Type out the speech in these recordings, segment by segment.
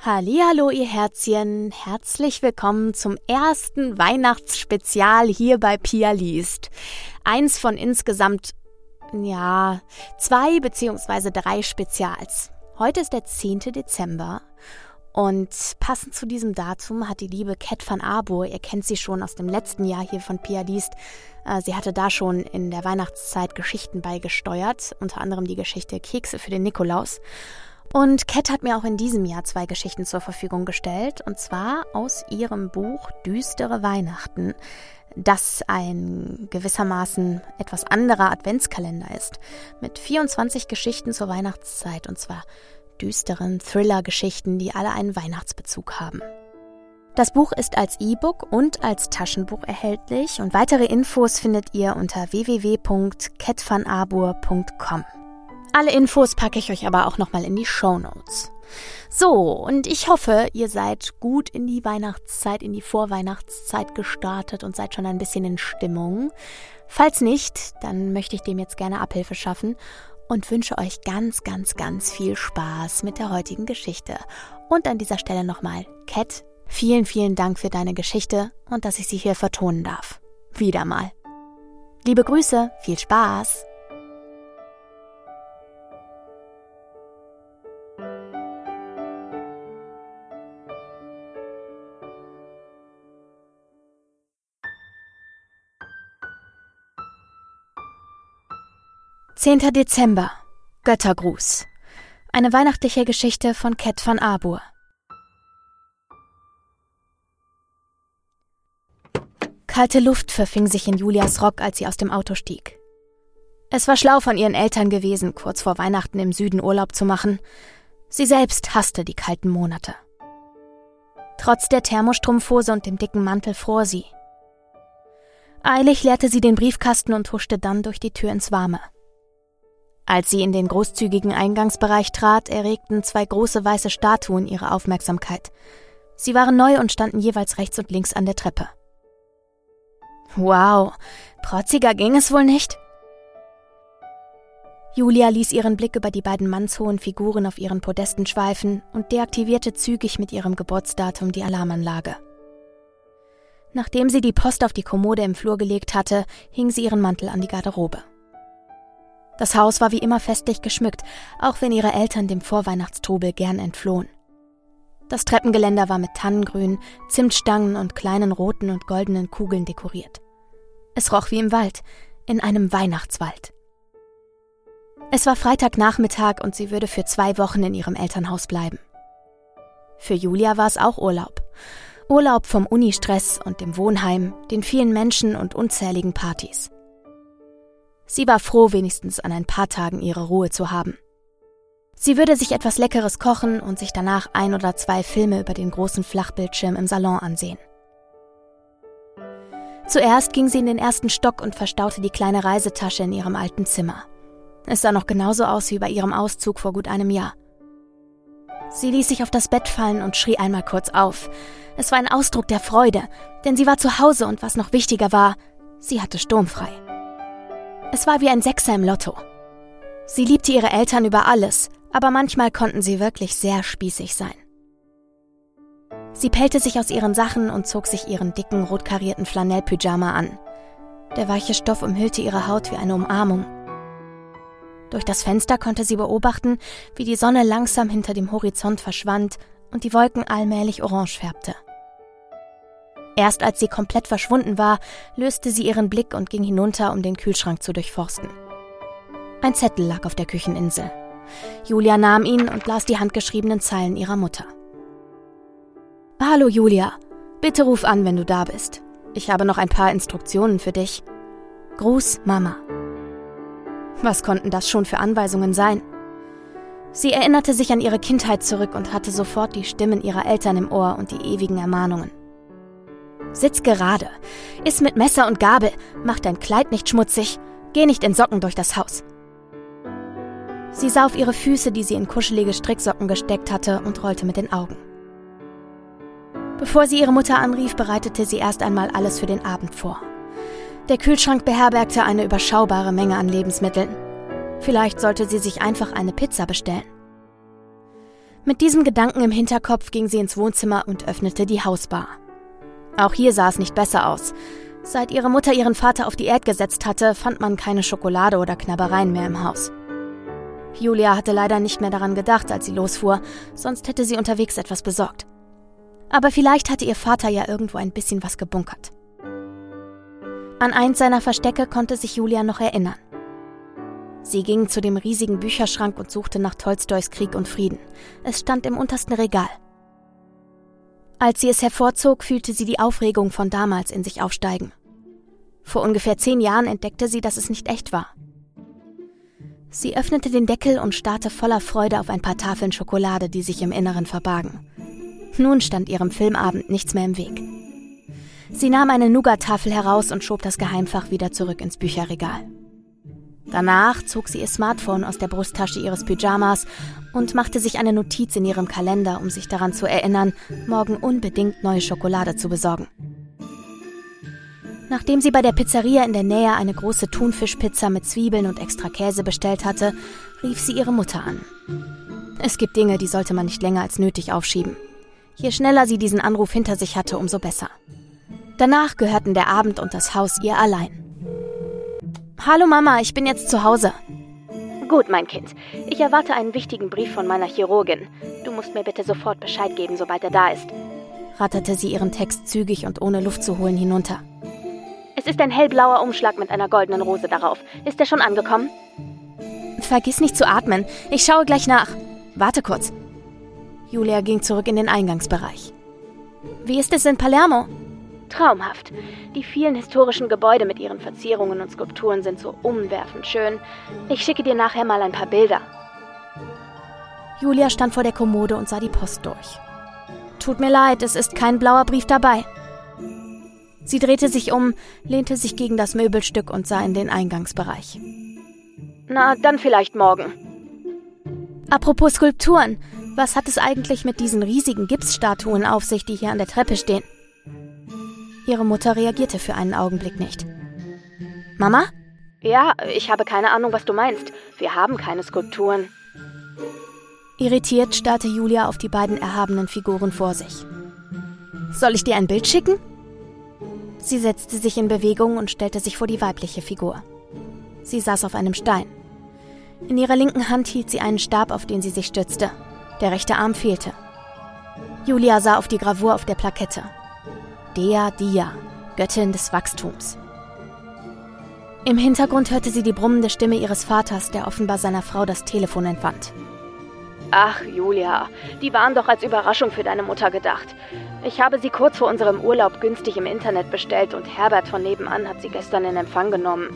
Hallihallo, ihr Herzchen. Herzlich willkommen zum ersten Weihnachtsspezial hier bei Pia liest. Eins von insgesamt, ja, zwei beziehungsweise drei Spezials. Heute ist der 10. Dezember und passend zu diesem Datum hat die liebe Cat van Arbour, ihr kennt sie schon aus dem letzten Jahr hier von Pia liest, äh, sie hatte da schon in der Weihnachtszeit Geschichten beigesteuert, unter anderem die Geschichte Kekse für den Nikolaus. Und Cat hat mir auch in diesem Jahr zwei Geschichten zur Verfügung gestellt, und zwar aus ihrem Buch Düstere Weihnachten, das ein gewissermaßen etwas anderer Adventskalender ist, mit 24 Geschichten zur Weihnachtszeit, und zwar düsteren Thriller-Geschichten, die alle einen Weihnachtsbezug haben. Das Buch ist als E-Book und als Taschenbuch erhältlich und weitere Infos findet ihr unter www.catvanarbur.com. Alle Infos packe ich euch aber auch nochmal in die Show. So, und ich hoffe, ihr seid gut in die Weihnachtszeit, in die Vorweihnachtszeit gestartet und seid schon ein bisschen in Stimmung. Falls nicht, dann möchte ich dem jetzt gerne Abhilfe schaffen und wünsche euch ganz, ganz, ganz viel Spaß mit der heutigen Geschichte. Und an dieser Stelle nochmal, Cat, vielen, vielen Dank für deine Geschichte und dass ich sie hier vertonen darf. Wieder mal. Liebe Grüße, viel Spaß! 10. Dezember. Göttergruß. Eine weihnachtliche Geschichte von Cat van Arbour. Kalte Luft verfing sich in Julias Rock, als sie aus dem Auto stieg. Es war schlau von ihren Eltern gewesen, kurz vor Weihnachten im Süden Urlaub zu machen. Sie selbst hasste die kalten Monate. Trotz der Thermostrumpfhose und dem dicken Mantel fror sie. Eilig leerte sie den Briefkasten und huschte dann durch die Tür ins Warme. Als sie in den großzügigen Eingangsbereich trat, erregten zwei große weiße Statuen ihre Aufmerksamkeit. Sie waren neu und standen jeweils rechts und links an der Treppe. Wow, protziger ging es wohl nicht? Julia ließ ihren Blick über die beiden mannshohen Figuren auf ihren Podesten schweifen und deaktivierte zügig mit ihrem Geburtsdatum die Alarmanlage. Nachdem sie die Post auf die Kommode im Flur gelegt hatte, hing sie ihren Mantel an die Garderobe. Das Haus war wie immer festlich geschmückt, auch wenn ihre Eltern dem Vorweihnachtstrubel gern entflohen. Das Treppengeländer war mit Tannengrün, Zimtstangen und kleinen roten und goldenen Kugeln dekoriert. Es roch wie im Wald, in einem Weihnachtswald. Es war Freitagnachmittag und sie würde für zwei Wochen in ihrem Elternhaus bleiben. Für Julia war es auch Urlaub. Urlaub vom Unistress und dem Wohnheim, den vielen Menschen und unzähligen Partys. Sie war froh, wenigstens an ein paar Tagen ihre Ruhe zu haben. Sie würde sich etwas Leckeres kochen und sich danach ein oder zwei Filme über den großen Flachbildschirm im Salon ansehen. Zuerst ging sie in den ersten Stock und verstaute die kleine Reisetasche in ihrem alten Zimmer. Es sah noch genauso aus wie bei ihrem Auszug vor gut einem Jahr. Sie ließ sich auf das Bett fallen und schrie einmal kurz auf. Es war ein Ausdruck der Freude, denn sie war zu Hause und was noch wichtiger war, sie hatte sturmfrei. Es war wie ein Sechser im Lotto. Sie liebte ihre Eltern über alles, aber manchmal konnten sie wirklich sehr spießig sein. Sie pellte sich aus ihren Sachen und zog sich ihren dicken, rotkarierten Flanellpyjama an. Der weiche Stoff umhüllte ihre Haut wie eine Umarmung. Durch das Fenster konnte sie beobachten, wie die Sonne langsam hinter dem Horizont verschwand und die Wolken allmählich orange färbte. Erst als sie komplett verschwunden war, löste sie ihren Blick und ging hinunter, um den Kühlschrank zu durchforsten. Ein Zettel lag auf der Kücheninsel. Julia nahm ihn und las die handgeschriebenen Zeilen ihrer Mutter. Hallo Julia, bitte ruf an, wenn du da bist. Ich habe noch ein paar Instruktionen für dich. Gruß Mama. Was konnten das schon für Anweisungen sein? Sie erinnerte sich an ihre Kindheit zurück und hatte sofort die Stimmen ihrer Eltern im Ohr und die ewigen Ermahnungen. Sitz gerade. Iss mit Messer und Gabel. Mach dein Kleid nicht schmutzig. Geh nicht in Socken durch das Haus. Sie sah auf ihre Füße, die sie in kuschelige Stricksocken gesteckt hatte, und rollte mit den Augen. Bevor sie ihre Mutter anrief, bereitete sie erst einmal alles für den Abend vor. Der Kühlschrank beherbergte eine überschaubare Menge an Lebensmitteln. Vielleicht sollte sie sich einfach eine Pizza bestellen. Mit diesem Gedanken im Hinterkopf ging sie ins Wohnzimmer und öffnete die Hausbar. Auch hier sah es nicht besser aus. Seit ihre Mutter ihren Vater auf Diät gesetzt hatte, fand man keine Schokolade oder Knabbereien mehr im Haus. Julia hatte leider nicht mehr daran gedacht, als sie losfuhr, sonst hätte sie unterwegs etwas besorgt. Aber vielleicht hatte ihr Vater ja irgendwo ein bisschen was gebunkert. An eins seiner Verstecke konnte sich Julia noch erinnern. Sie ging zu dem riesigen Bücherschrank und suchte nach Tolstois Krieg und Frieden. Es stand im untersten Regal. Als sie es hervorzog, fühlte sie die Aufregung von damals in sich aufsteigen. Vor ungefähr zehn Jahren entdeckte sie, dass es nicht echt war. Sie öffnete den Deckel und starrte voller Freude auf ein paar Tafeln Schokolade, die sich im Inneren verbargen. Nun stand ihrem Filmabend nichts mehr im Weg. Sie nahm eine Nougat-Tafel heraus und schob das Geheimfach wieder zurück ins Bücherregal. Danach zog sie ihr Smartphone aus der Brusttasche ihres Pyjamas und machte sich eine Notiz in ihrem Kalender, um sich daran zu erinnern, morgen unbedingt neue Schokolade zu besorgen. Nachdem sie bei der Pizzeria in der Nähe eine große Thunfischpizza mit Zwiebeln und extra Käse bestellt hatte, rief sie ihre Mutter an. Es gibt Dinge, die sollte man nicht länger als nötig aufschieben. Je schneller sie diesen Anruf hinter sich hatte, umso besser. Danach gehörten der Abend und das Haus ihr allein. Hallo Mama, ich bin jetzt zu Hause. Gut, mein Kind. Ich erwarte einen wichtigen Brief von meiner Chirurgin. Du musst mir bitte sofort Bescheid geben, sobald er da ist. Ratterte sie ihren Text zügig und ohne Luft zu holen hinunter. Es ist ein hellblauer Umschlag mit einer goldenen Rose darauf. Ist er schon angekommen? Vergiss nicht zu atmen. Ich schaue gleich nach. Warte kurz. Julia ging zurück in den Eingangsbereich. Wie ist es in Palermo? Traumhaft. Die vielen historischen Gebäude mit ihren Verzierungen und Skulpturen sind so umwerfend schön. Ich schicke dir nachher mal ein paar Bilder. Julia stand vor der Kommode und sah die Post durch. Tut mir leid, es ist kein blauer Brief dabei. Sie drehte sich um, lehnte sich gegen das Möbelstück und sah in den Eingangsbereich. Na, dann vielleicht morgen. Apropos Skulpturen, was hat es eigentlich mit diesen riesigen Gipsstatuen auf sich, die hier an der Treppe stehen? Ihre Mutter reagierte für einen Augenblick nicht. Mama? Ja, ich habe keine Ahnung, was du meinst. Wir haben keine Skulpturen. Irritiert starrte Julia auf die beiden erhabenen Figuren vor sich. Soll ich dir ein Bild schicken? Sie setzte sich in Bewegung und stellte sich vor die weibliche Figur. Sie saß auf einem Stein. In ihrer linken Hand hielt sie einen Stab, auf den sie sich stützte. Der rechte Arm fehlte. Julia sah auf die Gravur auf der Plakette. Dea Dia, Göttin des Wachstums. Im Hintergrund hörte sie die brummende Stimme ihres Vaters, der offenbar seiner Frau das Telefon entwand. Ach, Julia, die waren doch als Überraschung für deine Mutter gedacht. Ich habe sie kurz vor unserem Urlaub günstig im Internet bestellt und Herbert von nebenan hat sie gestern in Empfang genommen.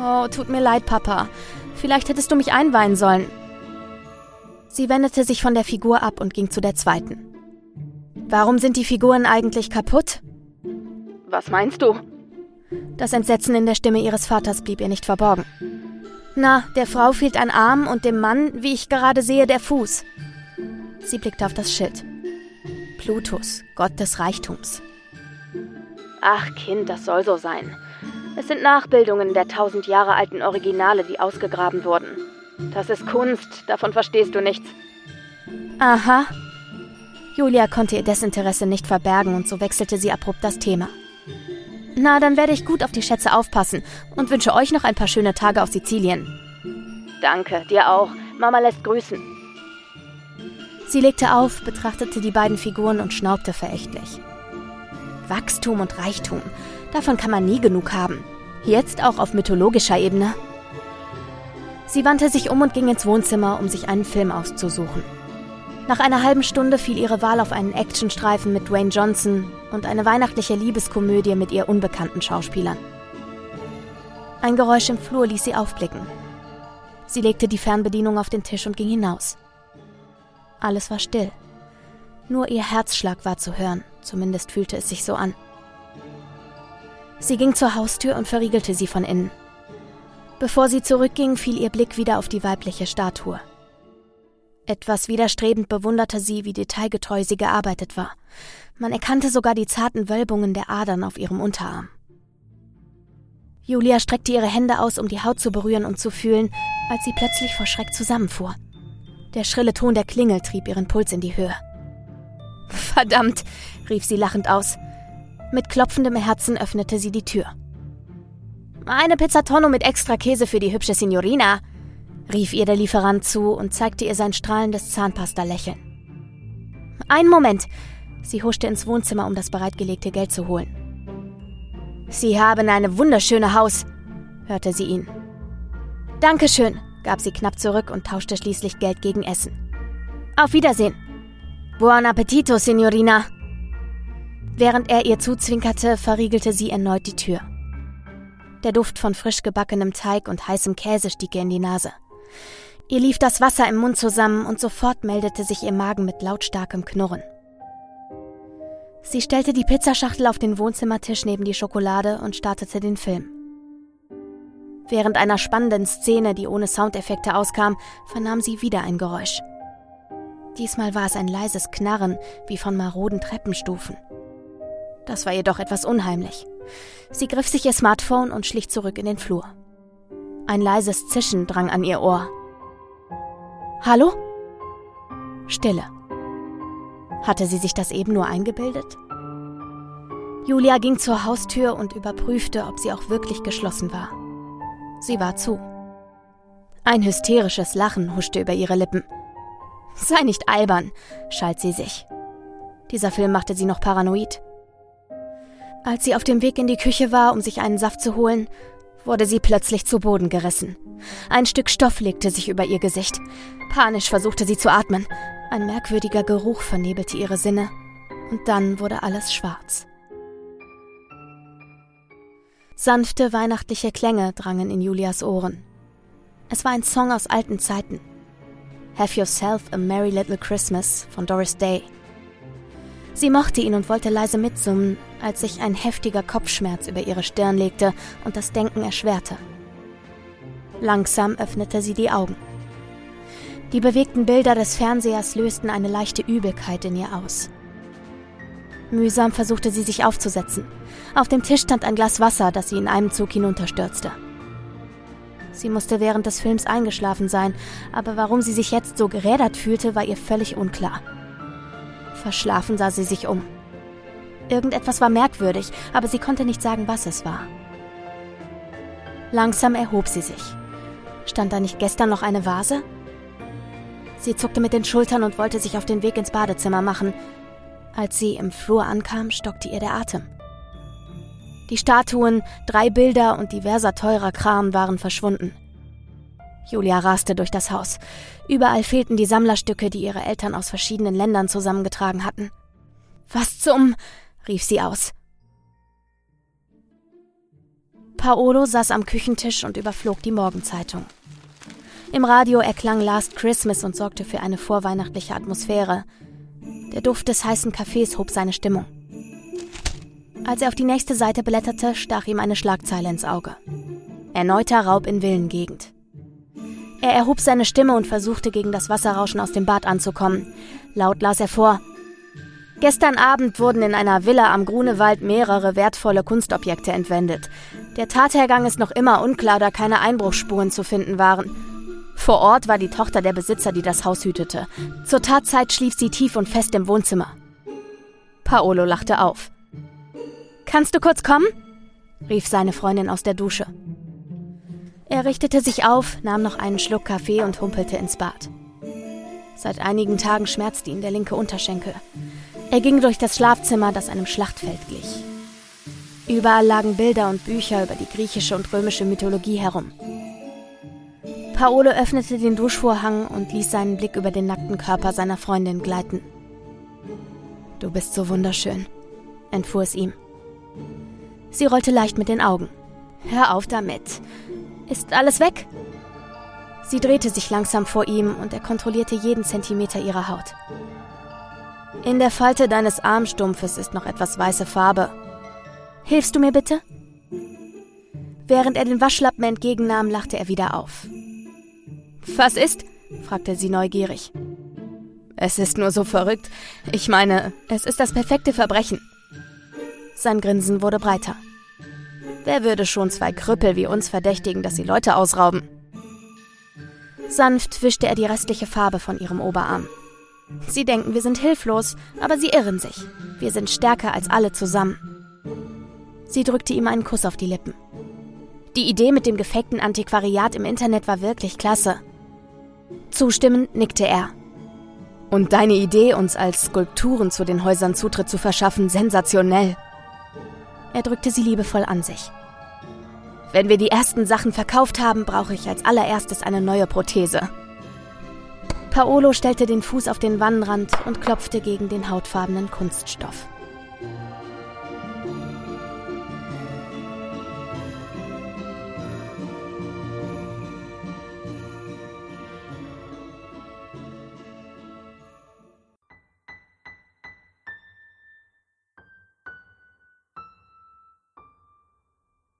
Oh, tut mir leid, Papa. Vielleicht hättest du mich einweihen sollen. Sie wendete sich von der Figur ab und ging zu der zweiten. Warum sind die Figuren eigentlich kaputt? Was meinst du? Das Entsetzen in der Stimme ihres Vaters blieb ihr nicht verborgen. Na, der Frau fehlt ein Arm und dem Mann, wie ich gerade sehe, der Fuß. Sie blickte auf das Schild. Plutus, Gott des Reichtums. Ach Kind, das soll so sein. Es sind Nachbildungen der tausend Jahre alten Originale, die ausgegraben wurden. Das ist Kunst, davon verstehst du nichts. Aha. Julia konnte ihr Desinteresse nicht verbergen und so wechselte sie abrupt das Thema. Na, dann werde ich gut auf die Schätze aufpassen und wünsche euch noch ein paar schöne Tage auf Sizilien. Danke, dir auch. Mama lässt grüßen. Sie legte auf, betrachtete die beiden Figuren und schnaubte verächtlich. Wachstum und Reichtum, davon kann man nie genug haben. Jetzt auch auf mythologischer Ebene. Sie wandte sich um und ging ins Wohnzimmer, um sich einen Film auszusuchen. Nach einer halben Stunde fiel ihre Wahl auf einen Actionstreifen mit Dwayne Johnson und eine weihnachtliche Liebeskomödie mit ihr unbekannten Schauspielern. Ein Geräusch im Flur ließ sie aufblicken. Sie legte die Fernbedienung auf den Tisch und ging hinaus. Alles war still. Nur ihr Herzschlag war zu hören, zumindest fühlte es sich so an. Sie ging zur Haustür und verriegelte sie von innen. Bevor sie zurückging, fiel ihr Blick wieder auf die weibliche Statue. Etwas widerstrebend bewunderte sie, wie detailgetreu sie gearbeitet war. Man erkannte sogar die zarten Wölbungen der Adern auf ihrem Unterarm. Julia streckte ihre Hände aus, um die Haut zu berühren und zu fühlen, als sie plötzlich vor Schreck zusammenfuhr. Der schrille Ton der Klingel trieb ihren Puls in die Höhe. Verdammt, rief sie lachend aus. Mit klopfendem Herzen öffnete sie die Tür. Eine Pizzatonno mit extra Käse für die hübsche Signorina, rief ihr der Lieferant zu und zeigte ihr sein strahlendes Zahnpasta-Lächeln. Einen Moment. Sie huschte ins Wohnzimmer, um das bereitgelegte Geld zu holen. Sie haben eine wunderschöne Haus, hörte sie ihn. Dankeschön, gab sie knapp zurück und tauschte schließlich Geld gegen Essen. Auf Wiedersehen. Buon appetito, Signorina. Während er ihr zuzwinkerte, verriegelte sie erneut die Tür. Der Duft von frisch gebackenem Teig und heißem Käse stieg ihr in die Nase. Ihr lief das Wasser im Mund zusammen und sofort meldete sich ihr Magen mit lautstarkem Knurren. Sie stellte die Pizzaschachtel auf den Wohnzimmertisch neben die Schokolade und startete den Film. Während einer spannenden Szene, die ohne Soundeffekte auskam, vernahm sie wieder ein Geräusch. Diesmal war es ein leises Knarren wie von maroden Treppenstufen. Das war ihr doch etwas unheimlich. Sie griff sich ihr Smartphone und schlich zurück in den Flur. Ein leises Zischen drang an ihr Ohr. Hallo? Stille. Hatte sie sich das eben nur eingebildet? Julia ging zur Haustür und überprüfte, ob sie auch wirklich geschlossen war. Sie war zu. Ein hysterisches Lachen huschte über ihre Lippen. Sei nicht albern, schalt sie sich. Dieser Film machte sie noch paranoid. Als sie auf dem Weg in die Küche war, um sich einen Saft zu holen, wurde sie plötzlich zu Boden gerissen. Ein Stück Stoff legte sich über ihr Gesicht. Panisch versuchte sie zu atmen. Ein merkwürdiger Geruch vernebelte ihre Sinne. Und dann wurde alles schwarz. Sanfte weihnachtliche Klänge drangen in Julias Ohren. Es war ein Song aus alten Zeiten. Have Yourself a Merry Little Christmas von Doris Day. Sie mochte ihn und wollte leise mitsummen, als sich ein heftiger Kopfschmerz über ihre Stirn legte und das Denken erschwerte. Langsam öffnete sie die Augen. Die bewegten Bilder des Fernsehers lösten eine leichte Übelkeit in ihr aus. Mühsam versuchte sie sich aufzusetzen. Auf dem Tisch stand ein Glas Wasser, das sie in einem Zug hinunterstürzte. Sie musste während des Films eingeschlafen sein, aber warum sie sich jetzt so gerädert fühlte, war ihr völlig unklar. Verschlafen sah sie sich um. Irgendetwas war merkwürdig, aber sie konnte nicht sagen, was es war. Langsam erhob sie sich. Stand da nicht gestern noch eine Vase? Sie zuckte mit den Schultern und wollte sich auf den Weg ins Badezimmer machen. Als sie im Flur ankam, stockte ihr der Atem. Die Statuen, drei Bilder und diverser teurer Kram waren verschwunden. Julia raste durch das Haus. Überall fehlten die Sammlerstücke, die ihre Eltern aus verschiedenen Ländern zusammengetragen hatten. Was zum? Rief sie aus. Paolo saß am Küchentisch und überflog die Morgenzeitung. Im Radio erklang Last Christmas und sorgte für eine vorweihnachtliche Atmosphäre. Der Duft des heißen Kaffees hob seine Stimmung. Als er auf die nächste Seite blätterte, stach ihm eine Schlagzeile ins Auge. Erneuter Raub in Villengegend. Er erhob seine Stimme und versuchte gegen das Wasserrauschen aus dem Bad anzukommen. Laut las er vor. Gestern Abend wurden in einer Villa am Grunewald mehrere wertvolle Kunstobjekte entwendet. Der Tathergang ist noch immer unklar, da keine Einbruchsspuren zu finden waren. Vor Ort war die Tochter der Besitzer, die das Haus hütete. Zur Tatzeit schlief sie tief und fest im Wohnzimmer. Paolo lachte auf. Kannst du kurz kommen? rief seine Freundin aus der Dusche. Er richtete sich auf, nahm noch einen Schluck Kaffee und humpelte ins Bad. Seit einigen Tagen schmerzte ihn der linke Unterschenkel. Er ging durch das Schlafzimmer, das einem Schlachtfeld glich. Überall lagen Bilder und Bücher über die griechische und römische Mythologie herum. Paolo öffnete den Duschvorhang und ließ seinen Blick über den nackten Körper seiner Freundin gleiten. Du bist so wunderschön, entfuhr es ihm. Sie rollte leicht mit den Augen. Hör auf damit. Ist alles weg? Sie drehte sich langsam vor ihm und er kontrollierte jeden Zentimeter ihrer Haut. In der Falte deines Armstumpfes ist noch etwas weiße Farbe. Hilfst du mir bitte? Während er den Waschlappen entgegennahm, lachte er wieder auf. Was ist? fragte sie neugierig. Es ist nur so verrückt. Ich meine, es ist das perfekte Verbrechen. Sein Grinsen wurde breiter. Wer würde schon zwei Krüppel wie uns verdächtigen, dass sie Leute ausrauben? Sanft wischte er die restliche Farbe von ihrem Oberarm. Sie denken, wir sind hilflos, aber sie irren sich. Wir sind stärker als alle zusammen. Sie drückte ihm einen Kuss auf die Lippen. Die Idee mit dem gefakten Antiquariat im Internet war wirklich klasse. Zustimmend nickte er. Und deine Idee, uns als Skulpturen zu den Häusern Zutritt zu verschaffen, sensationell. Er drückte sie liebevoll an sich. Wenn wir die ersten Sachen verkauft haben, brauche ich als allererstes eine neue Prothese. Paolo stellte den Fuß auf den Wannenrand und klopfte gegen den hautfarbenen Kunststoff.